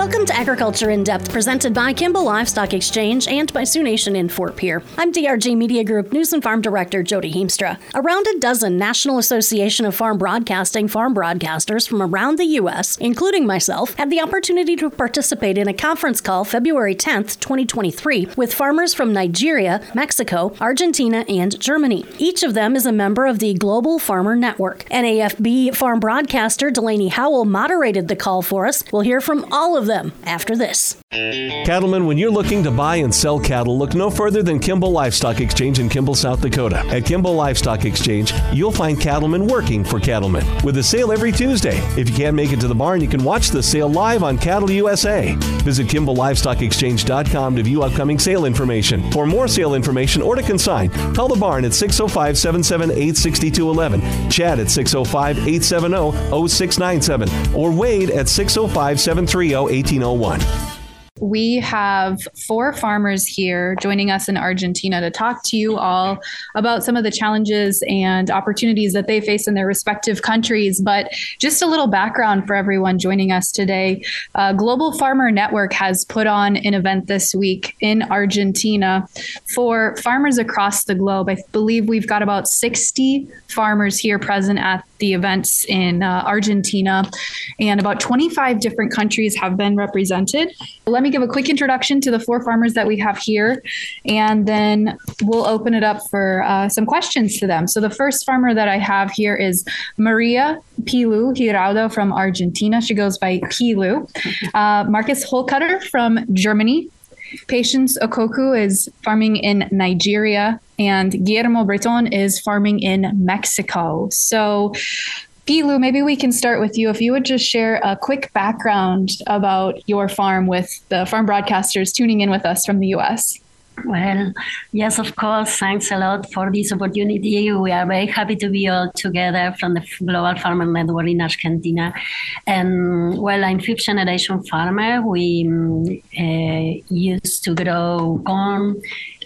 Welcome to Agriculture in Depth, presented by Kimball Livestock Exchange and by Sioux Nation in Fort Pierre. I'm DRG Media Group News and Farm Director Jody Heemstra. Around a dozen National Association of Farm Broadcasting farm broadcasters from around the U.S., including myself, had the opportunity to participate in a conference call February 10th, 2023, with farmers from Nigeria, Mexico, Argentina, and Germany. Each of them is a member of the Global Farmer Network. NAFB farm broadcaster Delaney Howell moderated the call for us. We'll hear from all of them after this. Cattlemen, when you're looking to buy and sell cattle, look no further than Kimball Livestock Exchange in Kimball, South Dakota. At Kimball Livestock Exchange, you'll find cattlemen working for cattlemen with a sale every Tuesday. If you can't make it to the barn, you can watch the sale live on Cattle USA. Visit KimballLivestockExchange.com to view upcoming sale information. For more sale information or to consign, call the barn at 605 778 6211, Chad at 605 870 0697, or Wade at 605 730 1801 we have four farmers here joining us in Argentina to talk to you all about some of the challenges and opportunities that they face in their respective countries. But just a little background for everyone joining us today uh, Global Farmer Network has put on an event this week in Argentina for farmers across the globe. I believe we've got about 60 farmers here present at the events in uh, Argentina, and about 25 different countries have been represented. Let me give a quick introduction to the four farmers that we have here, and then we'll open it up for uh, some questions to them. So, the first farmer that I have here is Maria Pilu Giraudo from Argentina. She goes by Pilu. Uh, Marcus Holtkötter from Germany. Patience Okoku is farming in Nigeria, and Guillermo Breton is farming in Mexico. So, Pilu, maybe we can start with you. If you would just share a quick background about your farm with the farm broadcasters tuning in with us from the US. Well, yes, of course. Thanks a lot for this opportunity. We are very happy to be all together from the Global Farmer Network in Argentina. And well, I'm fifth generation farmer. We uh, used to grow corn,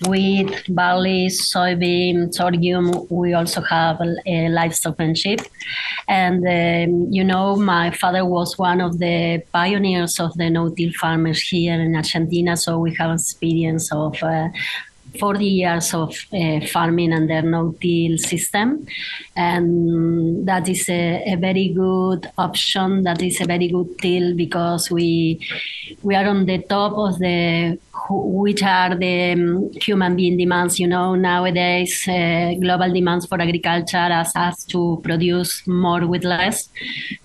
wheat, barley, soybean, sorghum. We also have livestock and sheep. And, um, you know, my father was one of the pioneers of the no-till farmers here in Argentina. So we have experience of uh, 40 years of uh, farming under no-till system, and that is a, a, very good option. That is a very good deal because we we are on the top of the which are the um, human being demands. You know, nowadays uh, global demands for agriculture ask us to produce more with less,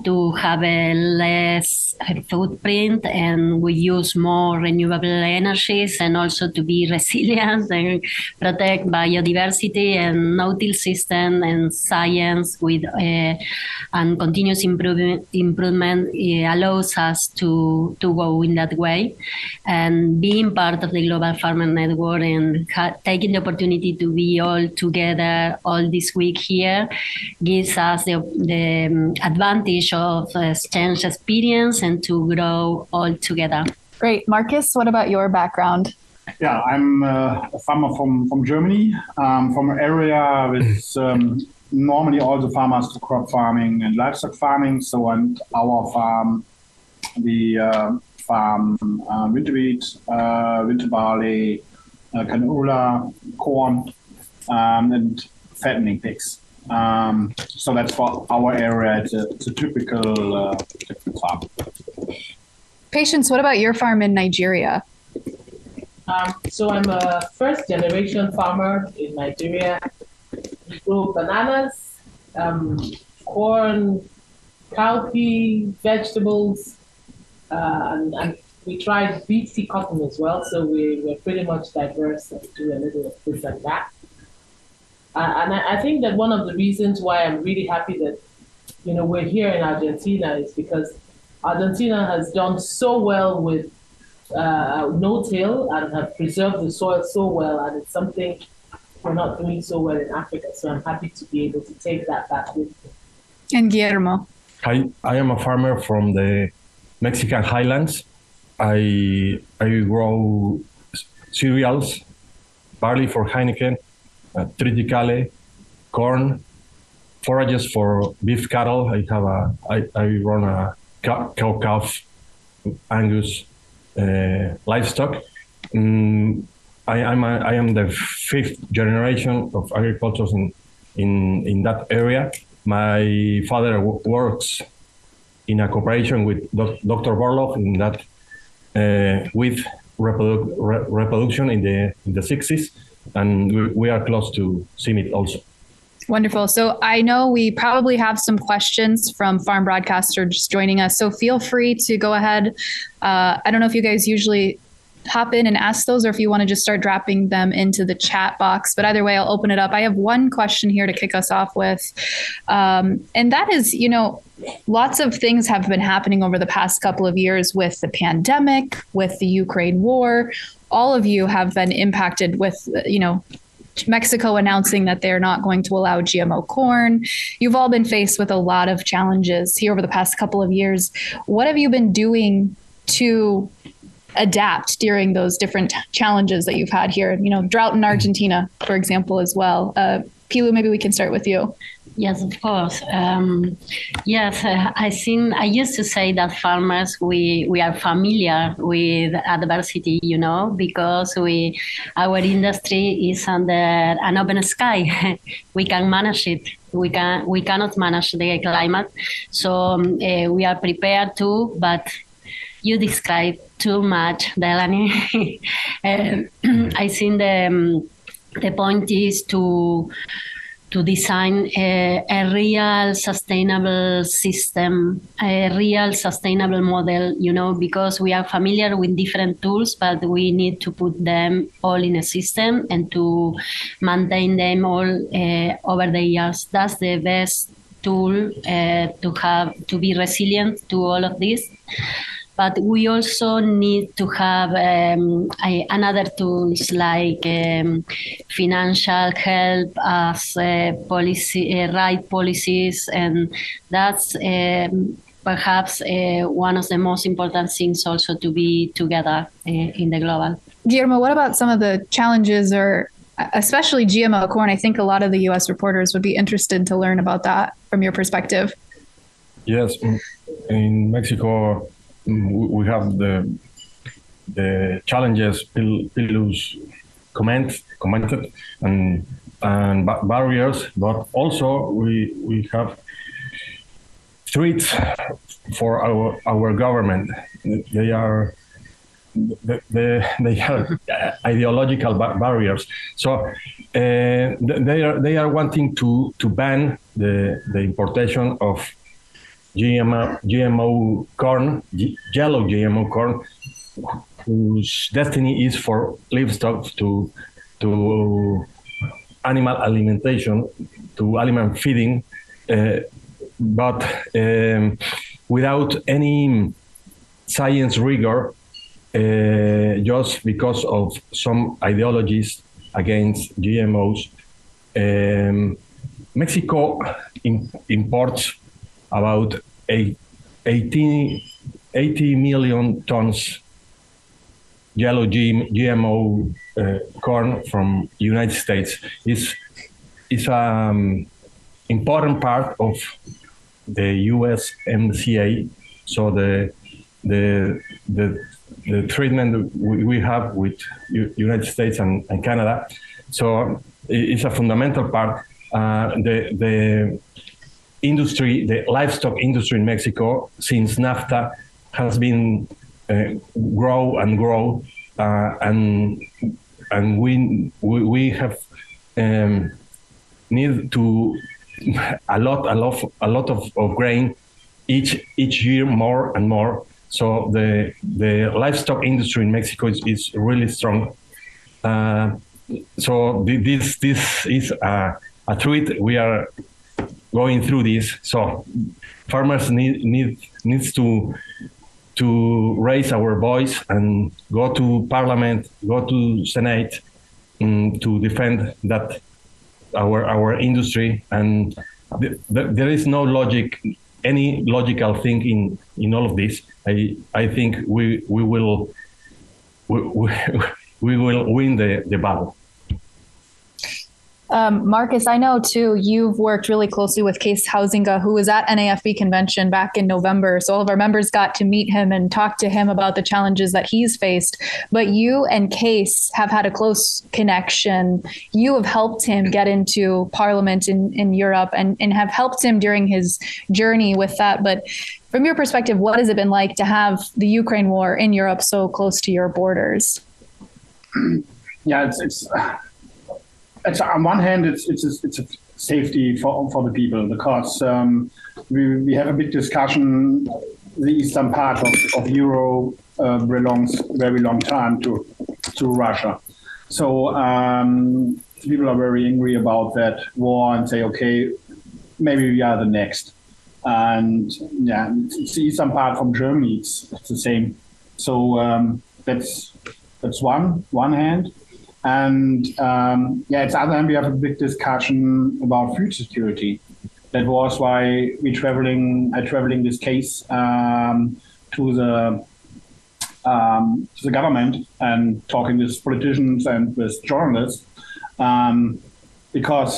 to have a less footprint, and we use more renewable energies, and also to be resilient and protect biodiversity and no-till system and science with uh, and continuous improvement improvement uh, allows us to to go in that way, and being part of the Global Farmer Network and taking the opportunity to be all together all this week here gives us the, the um, advantage of exchange experience and to grow all together. Great. Marcus, what about your background? Yeah, I'm uh, a farmer from, from Germany, um, from an area with um, normally all the farmers do crop farming and livestock farming. So, and our farm, the uh, farm uh, winter wheat, uh, winter barley, uh, canola, corn, um, and fattening pigs. Um, so that's for our area. It's a, it's a typical, uh, typical farm. Patience, what about your farm in Nigeria? Um, so I'm a first generation farmer in Nigeria. We grow bananas, um, corn, cowpea, vegetables, uh, and, and, we tried BT cotton as well, so we, we're pretty much diverse and do a little of this and that. Uh, and I, I, think that one of the reasons why I'm really happy that you know we're here in Argentina is because Argentina has done so well with uh, no-till and have preserved the soil so well, and it's something we're not doing so well in Africa. So I'm happy to be able to take that back with me. And Guillermo. I, I am a farmer from the Mexican highlands. I I grow cereals, barley for Heineken, uh, triticale, corn, forages for beef cattle. I have a I, I run a cow calf Angus livestock. Um, I, I'm a, I am the fifth generation of agriculture in, in, in that area. My father works in a cooperation with doc- Dr. Borlaug in that uh, with re- reproduction in the in the 60s, and we, we are close to CIMMYT also. Wonderful. So I know we probably have some questions from farm broadcasters joining us. So feel free to go ahead. Uh, I don't know if you guys usually hop in and ask those or if you want to just start dropping them into the chat box. But either way, I'll open it up. I have one question here to kick us off with. Um, and that is, you know, lots of things have been happening over the past couple of years with the pandemic, with the Ukraine war. All of you have been impacted with, you know, Mexico announcing that they're not going to allow GMO corn. You've all been faced with a lot of challenges here over the past couple of years. What have you been doing to adapt during those different challenges that you've had here? You know, drought in Argentina, for example, as well. Uh, Pilu, maybe we can start with you. Yes, of course. Um, yes, uh, I think I used to say that farmers we we are familiar with adversity, you know, because we our industry is under an open sky. we can manage it. We can we cannot manage the climate, so um, uh, we are prepared to. But you describe too much, Delaney. uh, I think the um, the point is to to design a, a, real sustainable system, a real sustainable model, you know, because we are familiar with different tools, but we need to put them all in a system and to maintain them all uh, over the years. That's the best tool uh, to have to be resilient to all of this but we also need to have um, a, another tools like um, financial help as uh, policy, uh, right policies, and that's um, perhaps uh, one of the most important things also to be together uh, in the global. Guillermo, what about some of the challenges or especially GMO corn? I think a lot of the U.S. reporters would be interested to learn about that from your perspective. Yes, in Mexico, we have the the challenges Pilu's comment commented and and barriers, but also we we have threats for our our government. They are they, they are ideological barriers. So uh, they are they are wanting to to ban the the importation of GMO, GMO corn, yellow GMO corn, whose destiny is for livestock to to animal alimentation, to animal feeding, uh, but um, without any science rigor, uh, just because of some ideologies against GMOs. Um, Mexico in, imports about 80, 80 million tons yellow GMO uh, corn from United States. is is an um, important part of the USMCA. So the the the, the treatment we, have with United States and, and, Canada. So it's a fundamental part. Uh, the the industry, the livestock industry in Mexico, since NAFTA has been uh, grow and grow, uh, and and we we, we have um, need to a lot a lot a lot of, of grain each each year more and more. So the the livestock industry in Mexico is, is really strong. Uh, so this this is a, a threat we are going through this. So farmers need need needs to to raise our voice and go to parliament, go to senate um, to defend that our our industry. And th th there is no logic any logical thing in in all of this. I i think we we will we, we, we will win the the battle Um, Marcus, I know too, you've worked really closely with Kees Huizinga, who was at NAFB convention back in November. So all of our members got to meet him and talk to him about the challenges that he's faced. But you and Kees have had a close connection. You have helped him get into parliament in, in Europe and, and have helped him during his journey with that. But from your perspective, what has it been like to have the Ukraine war in Europe so close to your borders? Yeah, it's, it's it's on one hand, it's it's a, it's a safety for for the people because um, we we have a big discussion. The eastern part of, of Europe uh, belongs very long time to to Russia, so um, people are very angry about that war and say, okay, maybe we are the next. And yeah, it's the eastern part from Germany. It's, it's the same. So um, that's that's one one hand. And um, yeah, it's other hand we have a big discussion about food security. That was why we traveling. I traveling this case um, to the um, to the government and talking with politicians and with journalists um, because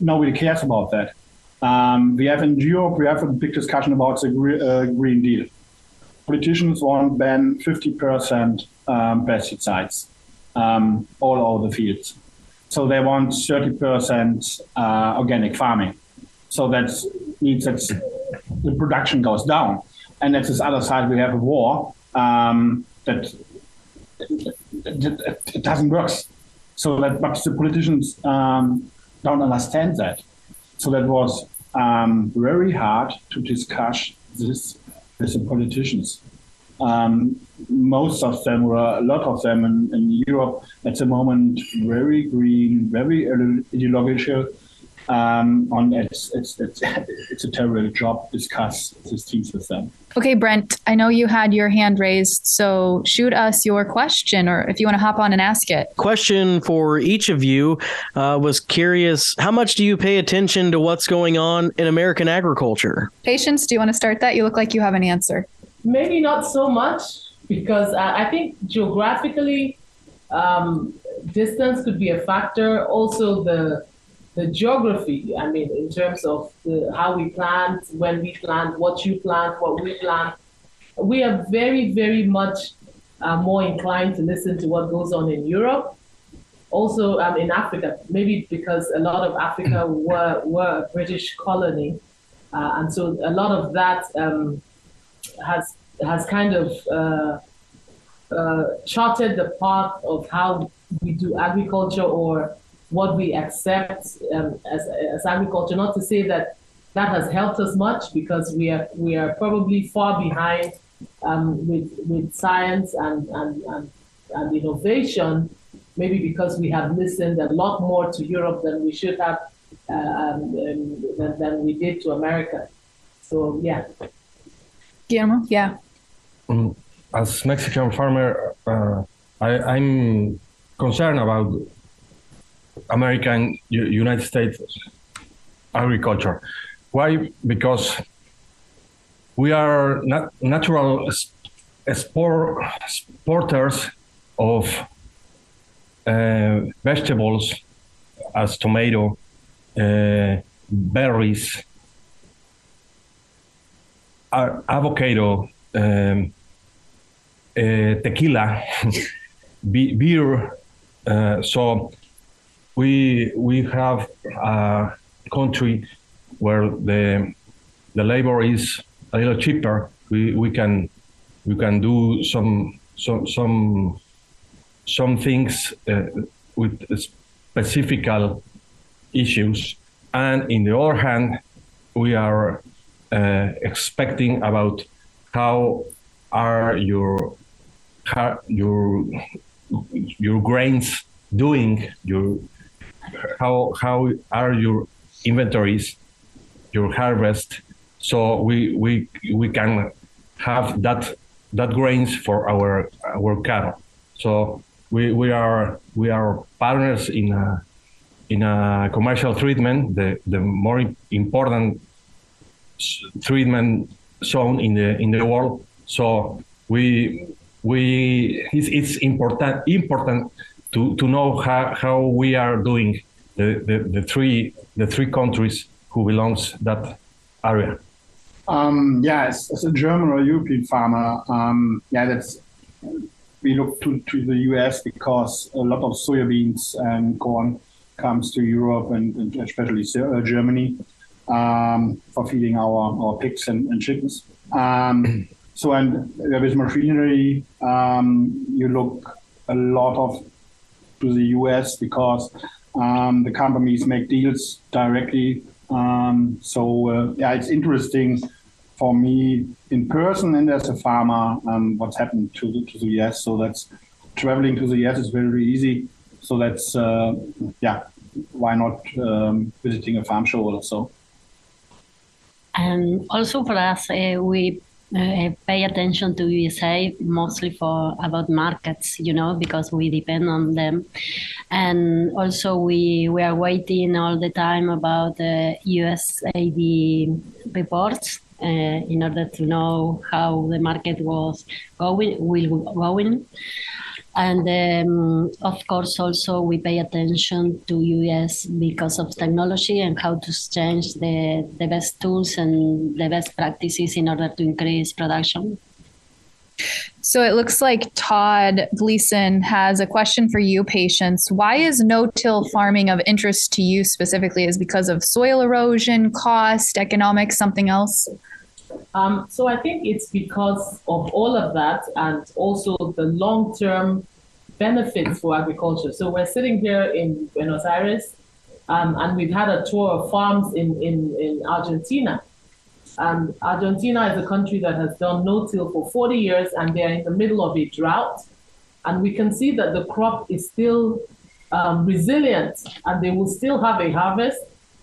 nobody cares about that. Um, we have in Europe, we have a big discussion about the uh, Green Deal. Politicians want to ban 50% um, pesticides um, all over the fields. So they want 30% uh, organic farming. So that means that the production goes down. And at this other side, we have a war um, that it, it, doesn't work. So that, but the politicians um, don't understand that. So that was um, very hard to discuss this with the politicians. Um, most of them were a lot of them in, in, Europe at the moment very green, very ideological. Um, on it's, it's it's it's a terrible job discuss these things with them. Okay, Brent, I know you had your hand raised, so shoot us your question, or if you want to hop on and ask it. Question for each of you uh, was curious: How much do you pay attention to what's going on in American agriculture? Patience, do you want to start that? You look like you have an answer. Maybe not so much because I think geographically, um, distance could be a factor. Also, the the geography. I mean, in terms of the, how we plant, when we plant, what you plant, what we plant. We are very, very much uh, more inclined to listen to what goes on in Europe. Also, um, in Africa, maybe because a lot of Africa were were a British colony, uh, and so a lot of that um, has has kind of uh, uh, charted the path of how we do agriculture or what we accept um, as, as agriculture. Not to say that that has helped us much because we are we are probably far behind um, with with science and, and, and, and innovation. Maybe because we have listened a lot more to Europe than we should have, uh, um, than, than we did to America. So yeah. Guillermo, yeah. Mm, as Mexican farmer, uh, I, I'm concerned about American United States agriculture. Why? Because we are nat- natural exporters of uh, vegetables as tomato, uh, berries, avocado, um, uh, tequila, beer. Uh, so we we have a country where the the labor is a little cheaper. We we can we can do some some some some things uh, with specific issues, and in the other hand, we are Uh, expecting about how are your how your your grains doing your how how are your inventories, your harvest, so we we we can have that that grains for our our cattle. So we, we are we are partners in a in a commercial treatment, the the more important treatment zone in the in the world. So we we it's, it's important important to, to know how, how we are doing the, the, the three the three countries who belongs that area. Um, yeah, as, as, a German or European farmer, um, yeah, that's we look to, to the US because a lot of soybeans and corn comes to Europe and, and especially uh, Germany um, for feeding our, our pigs and, and chickens. Um, so, and with machinery, um, you look a lot of to the US because um, the companies make deals directly. Um, so, uh, yeah, it's interesting for me in person and as a farmer um, what's happened to the, to the US. So that's traveling to the US is very easy. So that's uh, yeah, why not um, visiting a farm show or so? And also for us, uh, we uh, pay attention to USA mostly for about markets, you know, because we depend on them, and also we we are waiting all the time about the USAID reports uh, in order to know how the market was going will going and um, of course also we pay attention to us because of technology and how to exchange the, the best tools and the best practices in order to increase production so it looks like Todd Gleason has a question for you, Patience. Why is no-till farming of interest to you specifically? Is because of soil erosion, cost, economics, something else? Um, so I think it's because of all of that and also the long-term benefits for agriculture. So we're sitting here in Buenos Aires um, and we've had a tour of farms in, in, in Argentina. And Argentina is a country that has done no-till for 40 years and they're in the middle of a drought. And we can see that the crop is still um, resilient and they will still have a harvest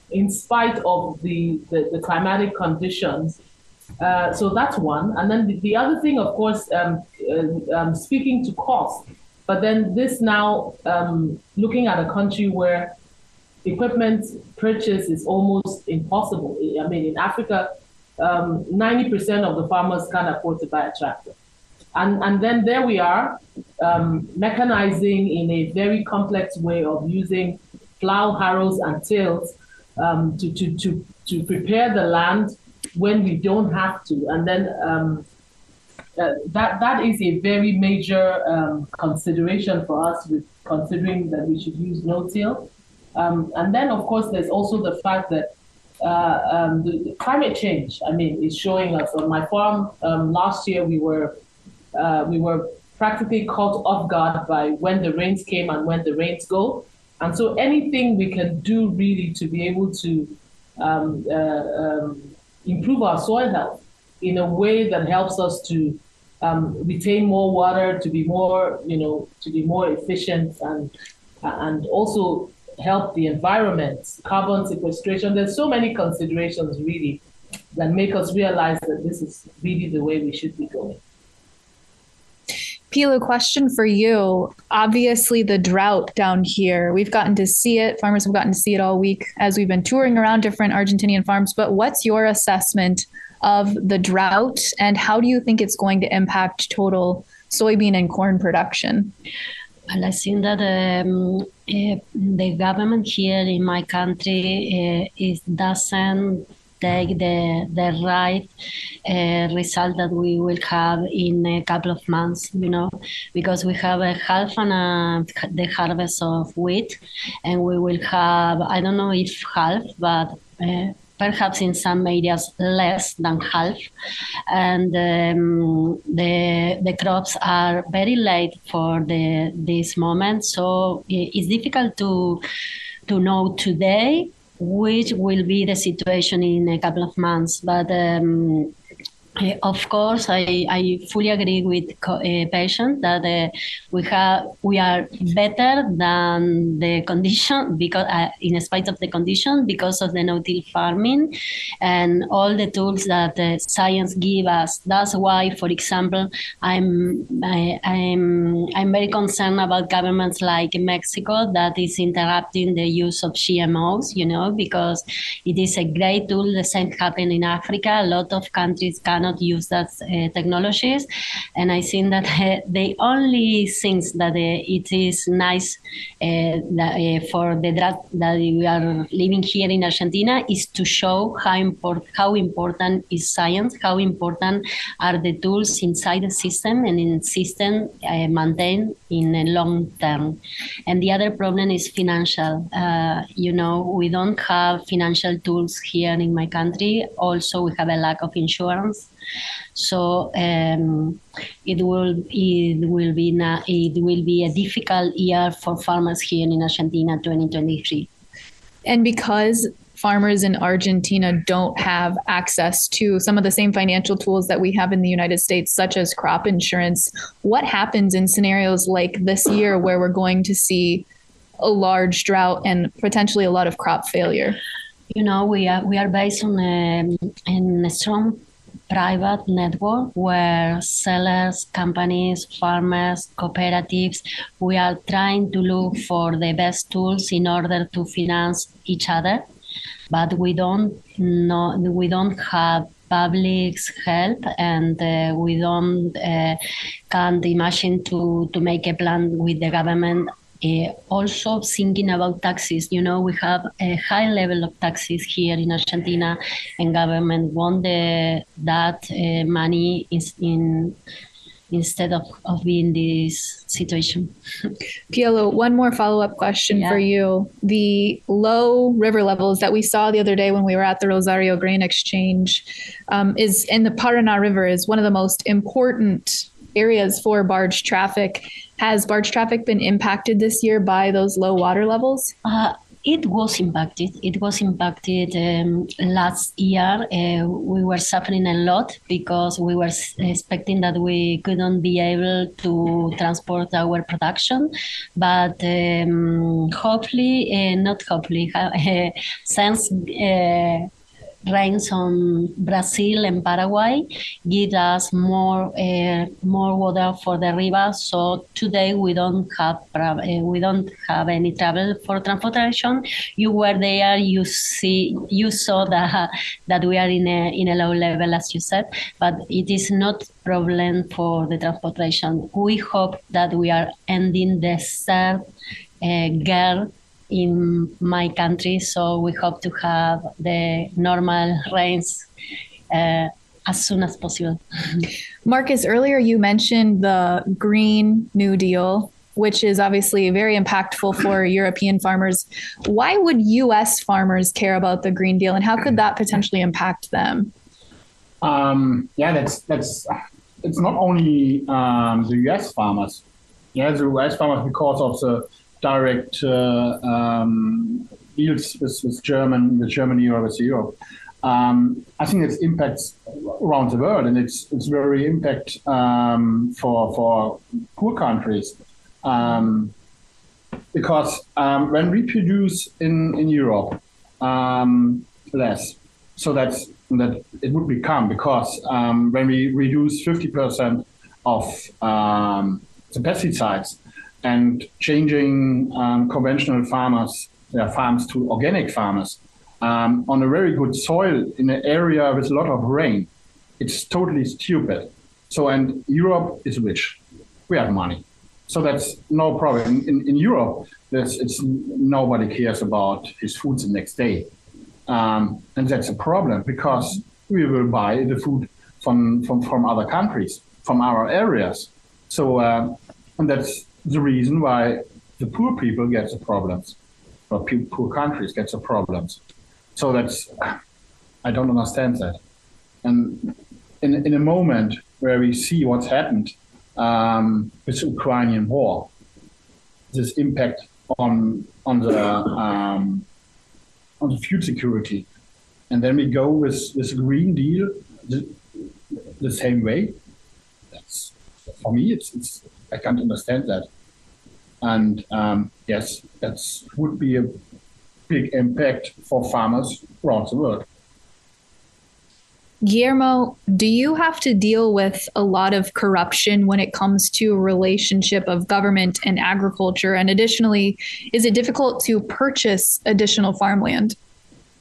in spite of the, the, the climatic conditions uh, so that's one. And then the, the other thing, of course, um, uh, um, speaking to cost, but then this now um, looking at a country where equipment purchase is almost impossible. I mean, in Africa, 90% um, of the farmers can't afford to buy a tractor. And, and then there we are, um, mechanizing in a very complex way of using plow, harrows, and tills um, to, to, to, to prepare the land when we don't have to. And then um, uh, that that is a very major um, consideration for us with considering that we should use no-till. Um, and then, of course, there's also the fact that uh, um, the, the, climate change. I mean, is showing us on my farm um, last year. We were uh, we were practically caught off guard by when the rains came and when the rains go. And so, anything we can do really to be able to um, uh, um, improve our soil health in a way that helps us to um, retain more water, to be more, you know, to be more efficient, and and also help the environment, carbon sequestration. There's so many considerations really that make us realize that this is really the way we should be going. Pilu, question for you. Obviously, the drought down here, we've gotten to see it. Farmers have gotten to see it all week as we've been touring around different Argentinian farms. But what's your assessment of the drought and how do you think it's going to impact total soybean and corn production? Well, I think that um, uh, the government here in my country uh, is doesn't take the the right uh, result that we will have in a couple of months you know because we have a half and a, the harvest of wheat and we will have i don't know if half but uh, perhaps in some areas less than half and um, the the crops are very late for the this moment so it's difficult to to know today which will be the situation in a couple of months. But um, uh, of course, I, I fully agree with uh, patient that uh, we have we are better than the condition because uh, in spite of the condition because of the no-till farming and all the tools that science give us. That's why, for example, I'm I, am I'm, I'm very concerned about governments like Mexico that is interrupting the use of GMOs. You know because it is a great tool. The same happened in Africa. A lot of countries cannot cannot use that uh, technologies. And I think that uh, the only things that uh, it is nice uh, that, uh, for the drug that we are living here in Argentina is to show how important how important is science, how important are the tools inside the system and in system maintained in a long term. And the other problem is financial. you know, we don't have financial tools here in my country. Also, we have a lack of insurance. So um, it will it will be na- it will be a difficult year for farmers here in Argentina, 2023. And because farmers in Argentina don't have access to some of the same financial tools that we have in the United States, such as crop insurance. What happens in scenarios like this year where we're going to see a large drought and potentially a lot of crop failure? You know, we are we are based on a, um, a strong private network where sellers, companies, farmers, cooperatives, we are trying to look for the best tools in order to finance each other. But we don't know we don't have public's help and uh, we don't uh, can't imagine to to make a plan with the government uh, also thinking about taxes you know we have a high level of taxes here in argentina and government want the, that uh, money is in instead of, of being this situation. Pilu, one more follow up question yeah. for you. The low river levels that we saw the other day when we were at the Rosario Grain Exchange um, is in the Paraná River is one of the most important areas for barge traffic. Has barge traffic been impacted this year by those low water levels? Uh, it was impacted. It was impacted um, last year. Uh, we were suffering a lot because we were expecting that we couldn't be able to transport our production. But um, hopefully, uh, not hopefully, uh, since uh, rains on Brazil and Paraguay give us more uh, more water for the river. So today we don't have uh, we don't have any trouble for transportation. You were there, you see, you saw that that we are in a in a low level, as you said, but it is not problem for the transportation. We hope that we are ending the third uh, girl in my country. So we hope to have the normal rains uh, as soon as possible. Marcus, earlier you mentioned the Green New Deal, which is obviously very impactful for European farmers. Why would US farmers care about the Green Deal and how could that potentially impact them? Um, yeah, that's that's it's not only um, the US farmers. Yeah, the US farmers because of the direct uh, um, deals with, with German, with Germany or with Europe. Um, I think it's impacts around the world, and it's it's very impact um, for for poor countries um, because um, when we produce in in Europe um, less, so that's that it would become because um, when we reduce fifty percent of the pesticides, and changing um, conventional farmers, their farms to organic farmers um, on a very good soil in an area with a lot of rain. It's totally stupid. So, and Europe is rich. We have money. So that's no problem. In, in Europe, it's nobody cares about his food the next day. Um, and that's a problem because we will buy the food from, from, from other countries, from our areas. So, uh, and that's the reason why the poor people get the problems, or poor countries get the problems. So that's, I don't understand that. And in, in a moment where we see what's happened um, with the Ukrainian war, this impact on on the um, on the food security, and then we go with this Green Deal the, the same way. That's for me. It's, it's I can't understand that. And um, yes, that would be a big impact for farmers around the world. Guillermo, do you have to deal with a lot of corruption when it comes to a relationship of government and agriculture? And additionally, is it difficult to purchase additional farmland?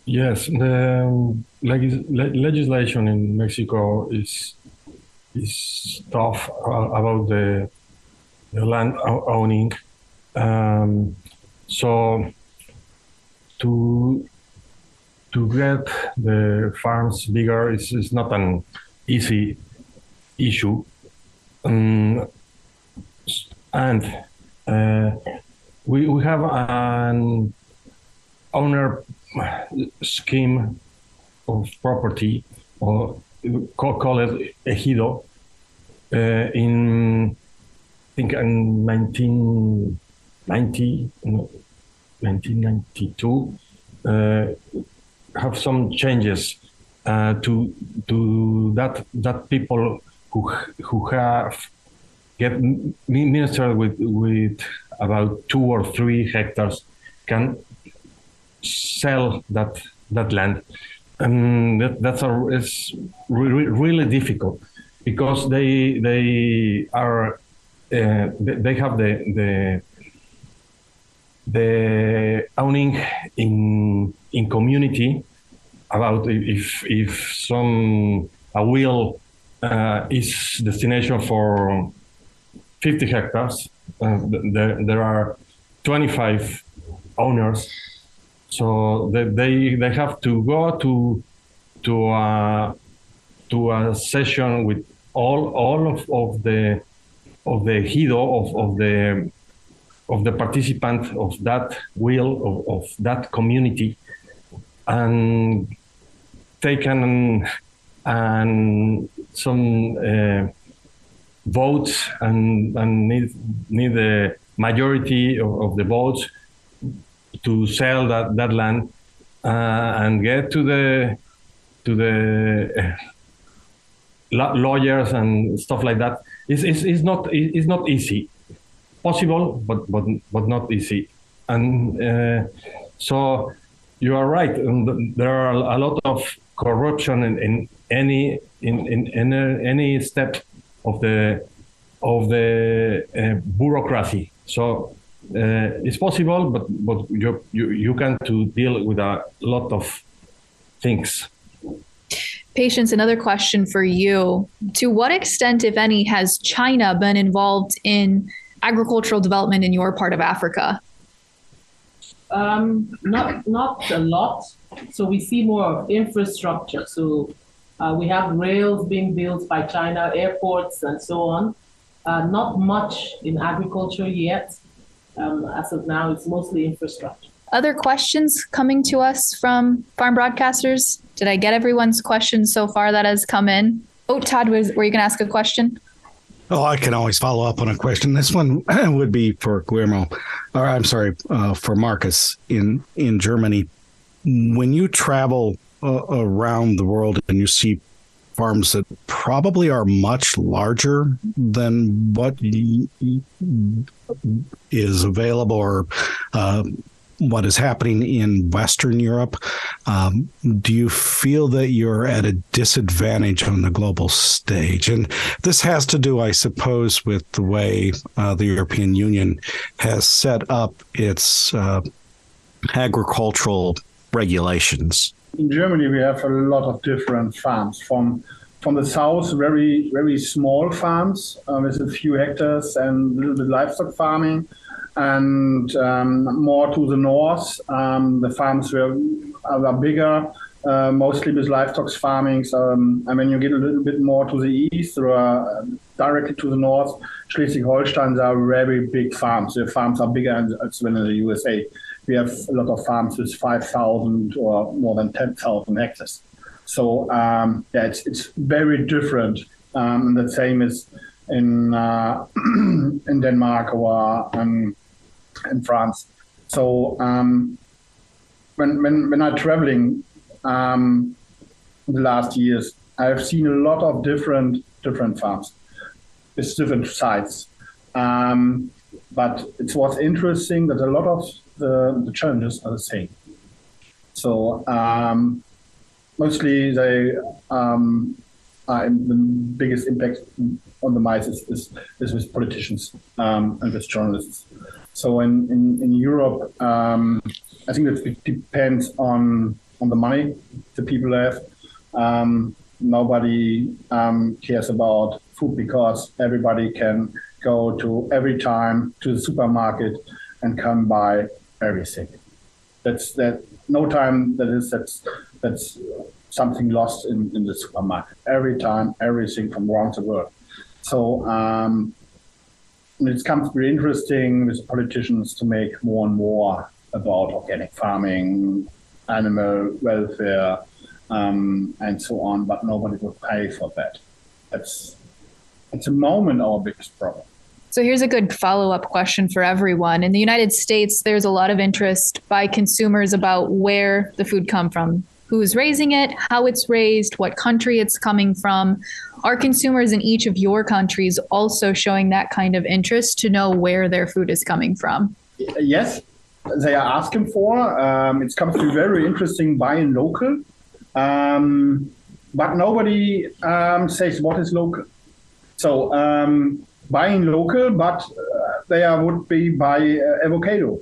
Yes, the legis- le- legislation in Mexico is is tough uh, about the, the land o- owning. Um, so to to get the farms bigger is, is not an easy issue. Um, and uh, we, we have an owner scheme of property, or call, it ejido, uh, in I think in 1990, 1992, uh, have some changes uh, to to that that people who who have get ministered with with about two or three hectares can sell that that land. And that, that's a is re- really difficult because they they are uh, they have the the the owning in in community about if if some a wheel uh, is destination for 50 hectares uh, there there are 25 owners. So they, they they have to go to to a to a session with all all of, of the of the ejido of, of the of the participant of that will of, of that community and taken and some uh, votes and, and need need the majority of, of the votes to sell that, that land uh, and get to the to the uh, lawyers and stuff like that. It's, it's, it's not it's not easy. Possible, but but but not easy. And uh, so you are right. And there are a lot of corruption in, in any in, in, in any step of the of the uh, bureaucracy. So uh, it's possible, but but you you you can to deal with a lot of things. Patience, another question for you. To what extent, if any, has China been involved in agricultural development in your part of Africa? Um, not not a lot. So we see more of infrastructure. So uh, we have rails being built by China, airports, and so on. Uh, not much in agriculture yet. Um, as of now, it's mostly infrastructure. Other questions coming to us from farm broadcasters? Did I get everyone's questions so far that has come in? Oh, Todd, was, were you going to ask a question? Oh, I can always follow up on a question. This one would be for Guillermo, or I'm sorry, uh, for Marcus in in Germany. When you travel uh, around the world and you see farms that probably are much larger than what is available or uh, what is happening in Western Europe. Um, do you feel that you're at a disadvantage on the global stage? And this has to do, I suppose, with the way uh, the European Union has set up its uh, agricultural regulations. In Germany, we have a lot of different farms from from the south, very very small farms uh, with a few hectares and a little bit livestock farming and um, more to the north, um, the farms were are bigger, uh, mostly with livestock farming. So, um, and when you get a little bit more to the east or uh, directly to the north, Schleswig-Holstein are very big farms. The farms are bigger than in the USA. We have a lot of farms with 5,000 or more than 10,000 hectares. So um, yeah, it's, it's very different. Um, the same is in uh, in Denmark or um, in France. So um, when when when I'm traveling um, the last years, I've seen a lot of different different farms with different sites. Um, but it was interesting that a lot of the, the challenges are the same. So um, mostly they um, are the biggest impact on the mice is, is, is with politicians um, and with journalists. So in, in, in Europe, um, I think it depends on on the money the people have. Um, nobody um, cares about food because everybody can go to every time to the supermarket and come buy everything. That's that. No time that is that's that's something lost in, in the supermarket. Every time, everything from around the world. So um, it comes very interesting with politicians to make more and more about organic farming, animal welfare, um, and so on, but nobody will pay for that. That's at the moment our biggest problem. So here's a good follow up question for everyone. In the United States, there's a lot of interest by consumers about where the food come from, who's raising it, how it's raised, what country it's coming from. Are consumers in each of your countries also showing that kind of interest to know where their food is coming from? Yes, they are asking for. Um, it comes to very interesting buying local. Um, but nobody um, says what is local. So um, buying local, but uh, they would be by uh, avocado,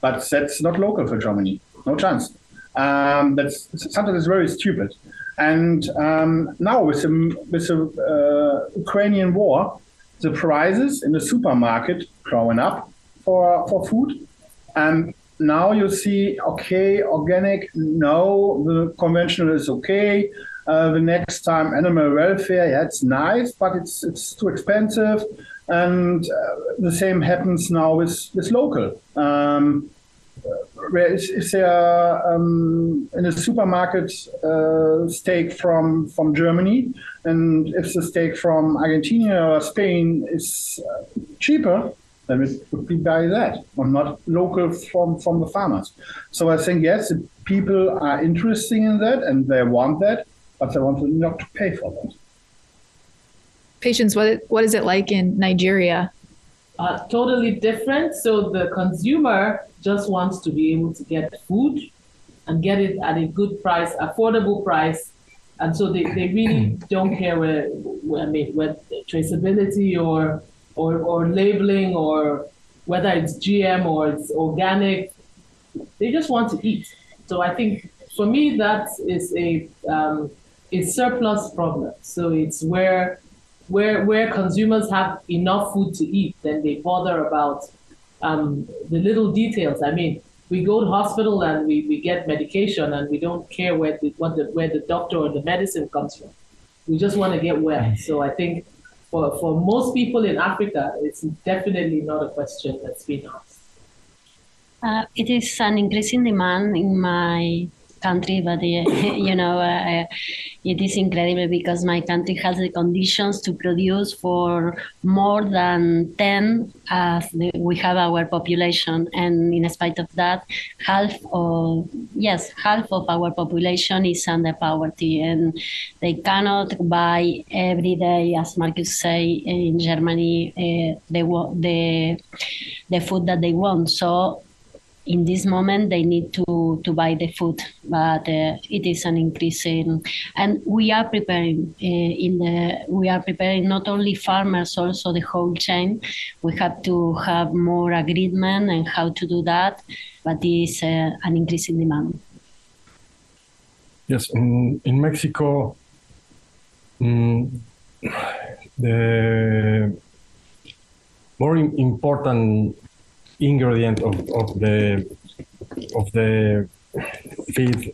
but that's not local for Germany. No chance. Um, that's something that's very stupid. And um, now with the with the uh, Ukrainian war, the prices in the supermarket growing up for for food, and now you see okay organic no the conventional is okay. Uh, the next time animal welfare yeah it's nice but it's it's too expensive. And uh, the same happens now with with local. Um, is, there um, in a supermarket uh, steak from from Germany, and if the steak from Argentina or Spain is uh, cheaper, then it would be by that, or not local from, from the farmers. So I think, yes, people are interested in that and they want that, but they want to not to pay for that. Patience, what, what is it like in Nigeria? Uh, totally different. So the consumer just wants to be able to get food and get it at a good price, affordable price. And so they, they really don't care where, where, I mean, where traceability or or, or labeling or whether it's GM or it's organic. They just want to eat. So I think for me that is a um, a surplus problem. So it's where where where consumers have enough food to eat, then they bother about um, the little details. I mean, we go to hospital and we, we get medication and we don't care where the, what the where the doctor or the medicine comes from. We just want to get well. So I think for, for most people in Africa, it's definitely not a question that's been asked. Uh, it is an increasing demand in my country, but uh, you know, uh, it is incredible because my country has the conditions to produce for more than 10 as we have our population. And in spite of that, half of, yes, half of our population is under poverty and they cannot buy every day, as Marcus say, in Germany, uh, the, the, the food that they want. So in this moment they need to to buy the food but uh, it is an increase in and we are preparing uh, in the we are preparing not only farmers also the whole chain. We have to have more agreement and how to do that but it is uh, an increase in demand. Yes in, in mexico mm, the more important ingredient of, of the of the feed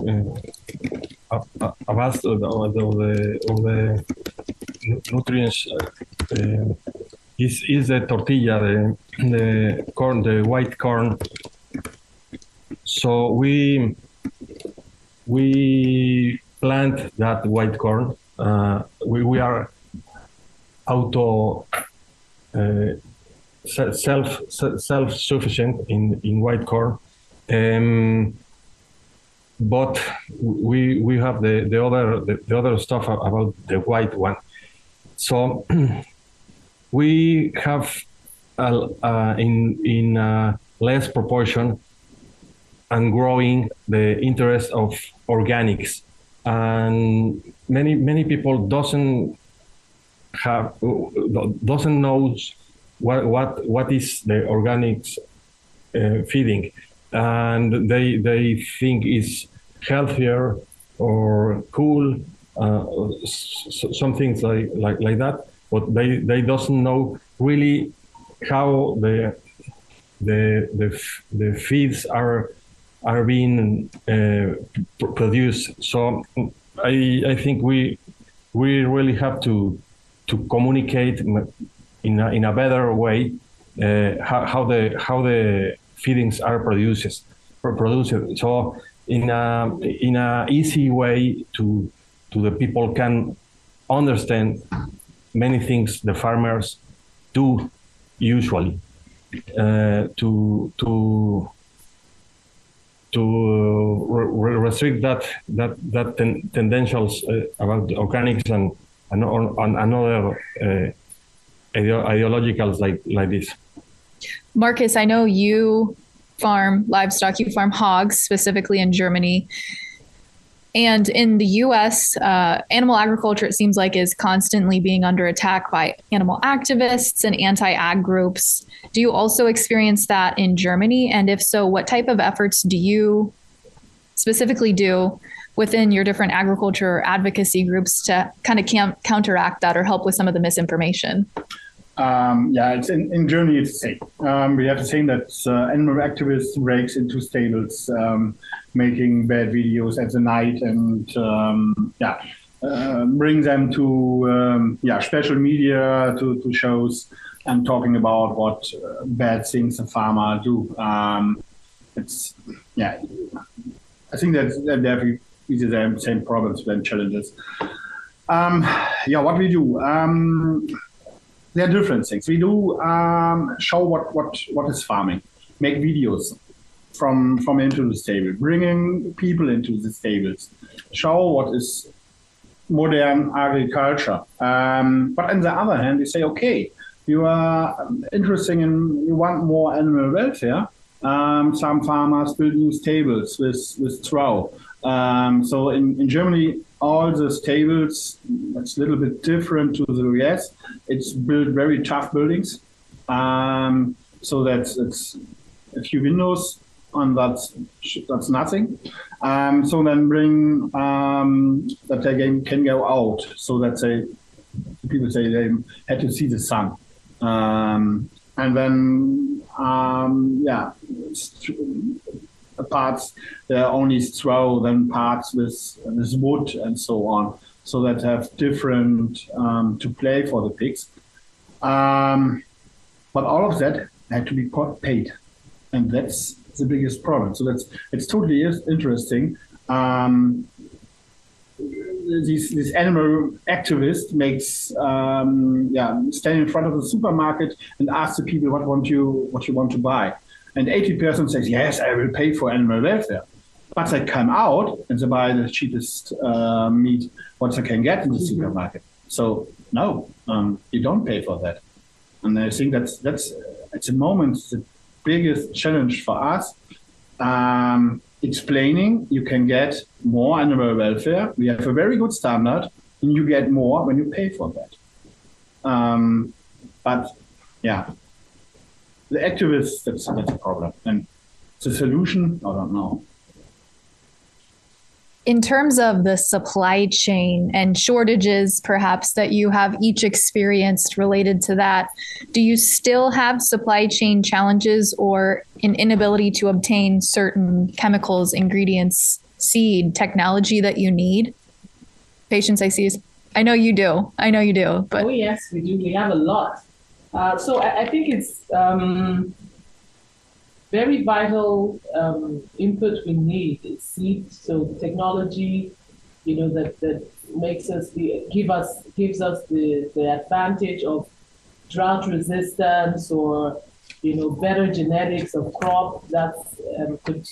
uh, vast of the, of the, of the nutrients uh, is is the tortilla, the, the corn, the white corn. So we we plant that white corn. Uh, we, we are auto uh, self self sufficient in in white corn. Um, but we we have the the other the, the other stuff about the white one. So we have uh, uh, in in uh, less proportion and growing the interest of organics and many many people doesn't have doesn't know what what what is the organics uh, feeding and they they think it's healthier or cool, uh, some things like, like like that. But they they doesn't know really how the the the the feeds are are being uh, produced. So I I think we we really have to to communicate in a, in a better way uh, how, how the how the feedings are produced produced. So in a in a easy way to to the people can understand many things the farmers do usually uh, to to to re- restrict that that that ten- tendentials uh, about organics and and, and other uh, ideologicals like like this. Marcus, I know you farm livestock, you farm hogs specifically in Germany. And in the US, uh, animal agriculture, it seems like, is constantly being under attack by animal activists and anti ag groups. Do you also experience that in Germany? And if so, what type of efforts do you specifically do within your different agriculture advocacy groups to kind of cam- counteract that or help with some of the misinformation? Um, yeah, it's in, in Germany. It's the same. Um, we have the same that uh, animal activists breaks into stables, um, making bad videos at the night, and um, yeah, uh, bring them to um, yeah special media to, to shows and talking about what uh, bad things a farmer do. It's yeah, I think that that they have the same problems and challenges. yeah, what we do there are different things. We do um, show what, what, what is farming, make videos from from into the stable, bringing people into the stables, show what is modern agriculture. Um, but on the other hand, we say, okay, you are interested in, you want more animal welfare. Um, some farmers build new stables with, with straw. Um, so in, in Germany, all the tables, it's a little bit different to the US. It's built very tough buildings. Um, so that's it's a few windows and that's that's nothing. Um, so then bring um, that they can, can go out so that they people say they had to see the sun. Um, and then um, yeah, parts there are only straw, then parts with, with wood and so on, so that have different um, to play for the pigs. Um, but all of that had to be paid, and that's the biggest problem. So that's it's totally interesting. Um, this, this animal activist makes um, yeah stand in front of the supermarket and ask the people what want you what you want to buy and 80% says, yes, I will pay for animal welfare. But they come out and they buy the cheapest uh, meat what they can get in the mm-hmm. supermarket. So no, um, you don't pay for that. And I think that's that's at the moment the biggest challenge for us. Um, explaining you can get more animal welfare. We have a very good standard, and you get more when you pay for that. Um, but yeah, the activists, that's, that's a problem. And the solution, I don't know. In terms of the supply chain and shortages, perhaps that you have each experienced related to that, do you still have supply chain challenges or an inability to obtain certain chemicals, ingredients, seed, technology that you need? Patience I see. I know you do. I know you do. But oh yes, we do. We have a lot. Uh, so I, I, think it's um, very vital um, input we need. It's so technology, you know, that, that makes us the give us gives us the, the advantage of drought resistance or you know better genetics of crop that um, could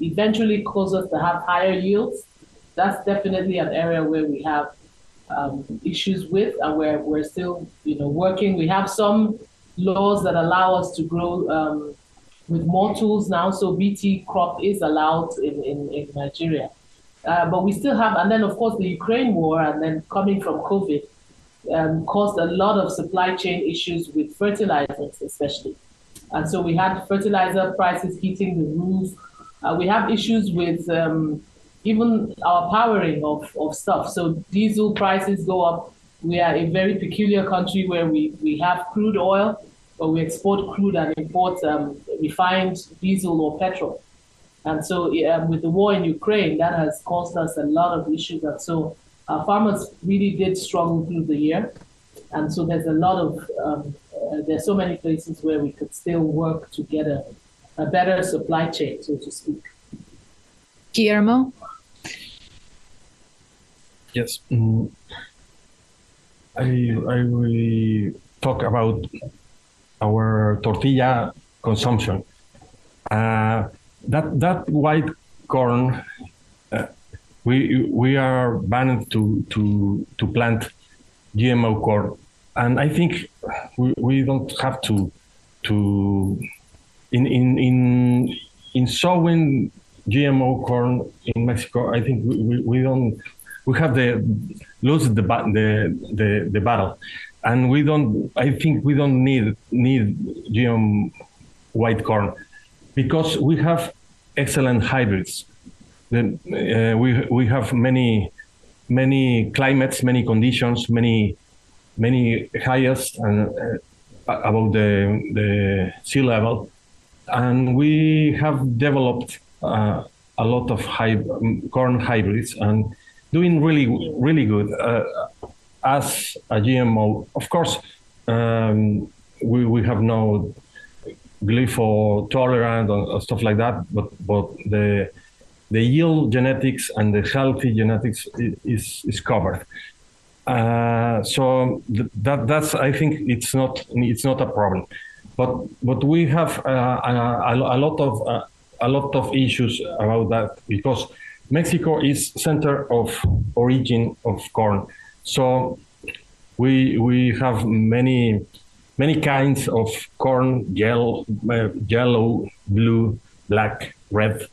eventually cause us to have higher yields. That's definitely an area where we have um, issues with, and we're, we're still, you know, working. We have some laws that allow us to grow um, with more tools now. So BT crop is allowed in, in, in Nigeria. Uh, but we still have, and then of course the Ukraine war, and then coming from COVID, um, caused a lot of supply chain issues with fertilizers, especially. And so we had fertilizer prices hitting the roof. Uh, we have issues with um, even our powering of, of stuff. So diesel prices go up. We are a very peculiar country where we, we have crude oil, but we export crude and import um, refined diesel or petrol. And so um, with the war in Ukraine, that has caused us a lot of issues. And so our farmers really did struggle through the year. And so there's a lot of, um, uh, there's so many places where we could still work together, a, a better supply chain, so to speak. Guillermo? Yes. Mm. I, I will talk about our tortilla consumption. Uh, that that white corn, uh, we we are banned to to to plant GMO corn, and I think we, we don't have to to in in in in sowing GMO corn in Mexico. I think we, we, we don't we have the lose the the the, the battle, and we don't. I think we don't need need GM white corn because we have excellent hybrids. Then uh, we we have many many climates, many conditions, many many highest and uh, above the the sea level, and we have developed uh, a lot of high, corn hybrids and doing really really good uh, as a GMO. Of course, um, we we have no glypho tolerant or, stuff like that, but but the the yield genetics and the healthy genetics is is covered. Uh, so that that's I think it's not it's not a problem, but but we have uh, a, a, lot of uh, a lot of issues about that because Mexico is center of origin of corn, so we we have many many kinds of corn, yellow, uh, yellow, blue, black, red,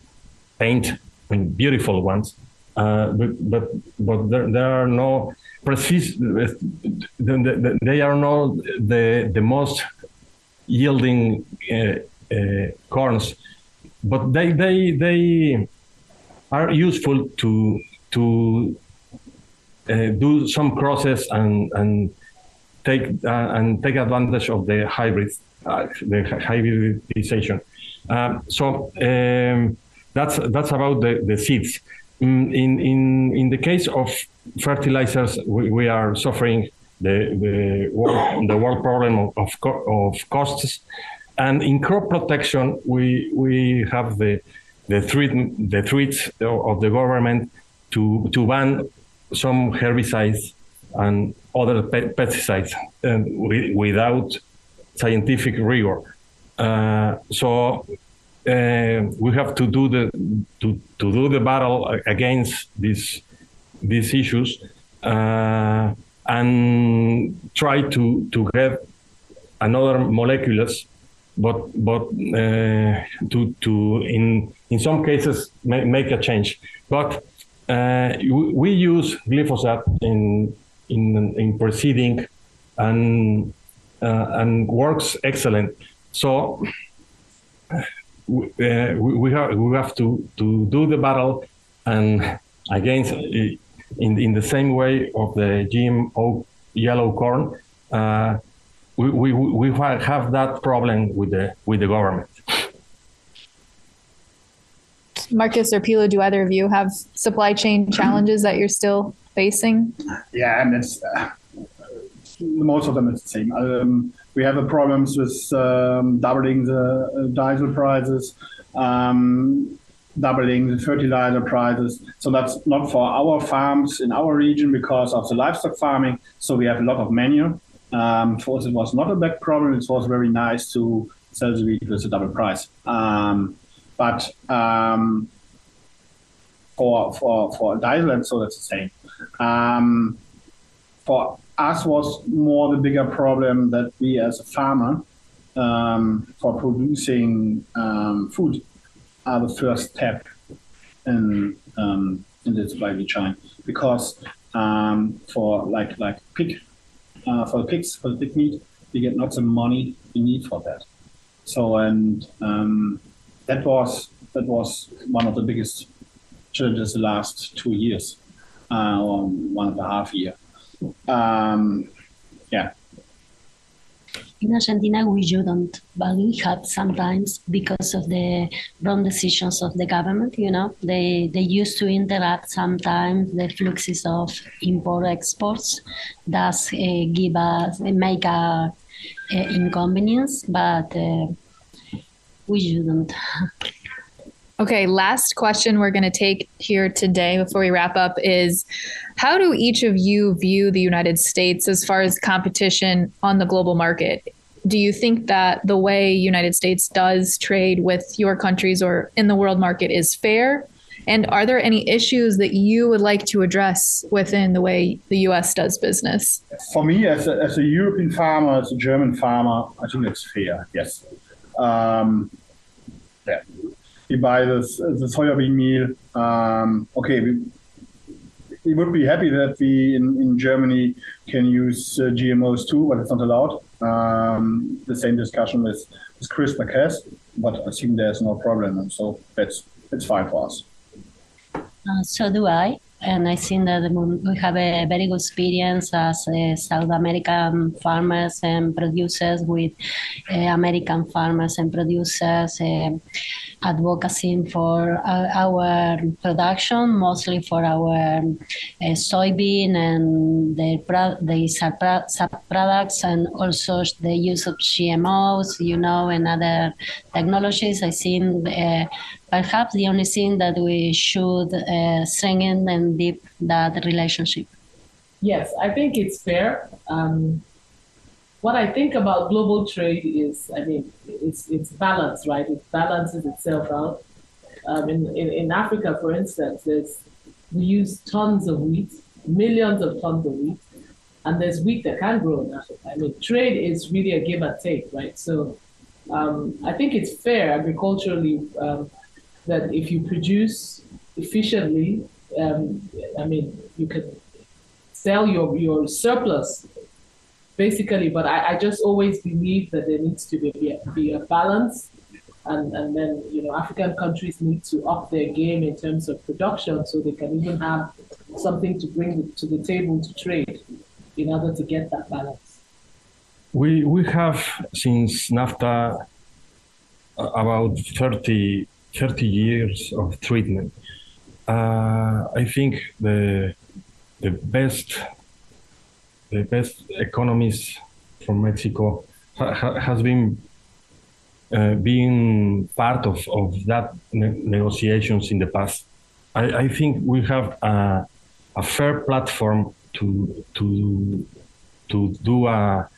paint, mean, beautiful ones. Uh, but but but there, there are no precise. They are not the the most yielding uh, uh, corns, but they they they are useful to to uh, do some crosses and and take uh, and take advantage of the hybrid, uh, the hybridization. Um, so um, that's that's about the, the seeds. In in in the case of fertilizers, we, we are suffering the the world, the world problem of of costs, and in crop protection, we we have the the threat the threats of the government to to ban some herbicides and other pesticides uh, without scientific rigor. Uh, so uh, we have to do the to, to do the battle against these these issues uh, and try to to get another molecules, but but uh, to to in in some cases make a change. But uh, we use glyphosate in in in proceeding and uh, and works excellent. So uh, we, have we have to to do the battle and against in in the same way of the GMO yellow corn. Uh, we, we, we have that problem with the with the government. Marcus or Pilu, do either of you have supply chain challenges that you're still facing? Yeah, and it's uh, most of them is the same. Um, we have a problems with um, doubling the uh, diesel prices, um, doubling the fertilizer prices. So that's not for our farms in our region because of the livestock farming. So we have a lot of manure. Um, for us, it was not a big problem. It was very nice to sell the wheat with a double price. Um, but um, for for for diesel, so that's the same. Um, for us was more the bigger problem that we as a farmer um, for producing um, food are the first step in um, in this supply chain because for like like pig uh, for the pigs for the pig meat we get not the money we need for that So and um, that was that was one of the biggest challenges the last two years, uh, or one and a half year. Um, yeah. In Argentina, we shouldn't, we have sometimes because of the wrong decisions of the government. You know, they they used to interrupt sometimes the fluxes of import exports, thus uh, give us make a, a inconvenience, but uh, we shouldn't. Okay, last question we're going to take here today before we wrap up is how do each of you view the United States as far as competition on the global market? Do you think that the way United States does trade with your countries or in the world market is fair? And are there any issues that you would like to address within the way the US does business? For me, as a, as a European farmer, as a German farmer, I think it's fair, yes. Um, yeah we buy this the soybean meal. Um, okay, we, we would be happy that we in, in Germany can use uh, GMOs too, but it's not allowed. Um, the same discussion with, with CRISPR-Cas, but I think there's no problem, and so that's it's fine for us. Uh, so do I and I think that we have a very good experience as uh, South American farmers and producers with uh, American farmers and producers advocating for uh, our production, mostly for our uh, soybean and the, pro- the sub products, and also the use of GMOs, you know, and other technologies. I think uh, perhaps the only thing that we should uh, strengthen and deep that relationship. Yes, I think it's fair. Um, what I think about global trade is, I mean, it's it's balance, right? It balances itself out. Um, in, in, in Africa, for instance, there's we use tons of wheat, millions of tons of wheat, and there's wheat that can grow in Africa. I mean, trade is really a give and take, right? So um, I think it's fair agriculturally um, that if you produce efficiently, um, I mean, you can sell your, your surplus basically, but I, I just always believe that there needs to be, be, a, be a balance. And, and then, you know, African countries need to up their game in terms of production so they can even have something to bring to the table to trade in order to get that balance. We, we have since NAFTA about 30 30 years of treatment. Uh, I think the the best the best economists from Mexico ha, has been uh, being part of, of that ne- negotiations in the past. I, I think we have a, a, fair platform to to to do a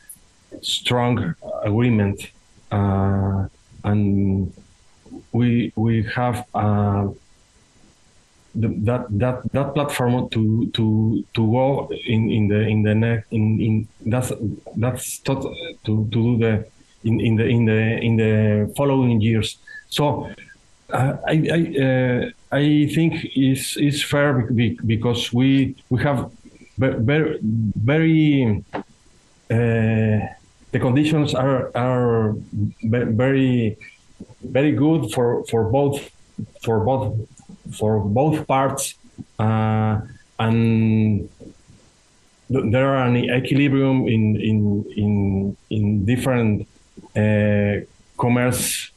strong agreement uh, and we we have uh, the, that that that platform to to to go in in the in the next in in that's that's to to do the in in the in the in the following years. So uh, I I uh, I think is is fair because we we have very very uh, the conditions are are very very good for for both for both for both parts uh, and there are an equilibrium in in in in different uh, commerce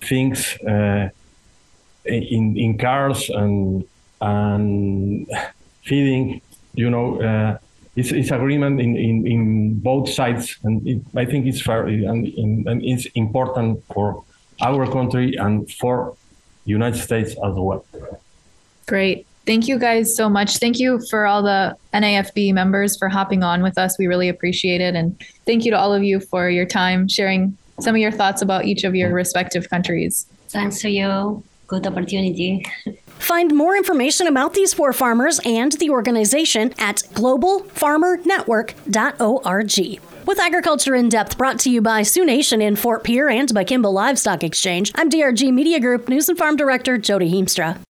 things uh, in in cars and and feeding you know uh, it's, it's agreement in, in, in both sides and it, I think it's fair and, and it's important for our country and for United States as well. Great. Thank you guys so much. Thank you for all the NAFB members for hopping on with us. We really appreciate it. And thank you to all of you for your time sharing some of your thoughts about each of your respective countries. Thanks to you. Good opportunity. Find more information about these four farmers and the organization at globalfarmernetwork.org. With Agriculture in Depth brought to you by Sioux Nation in Fort Pierre and by Kimball Livestock Exchange, I'm DRG Media Group News and Farm Director Jody Heemstra.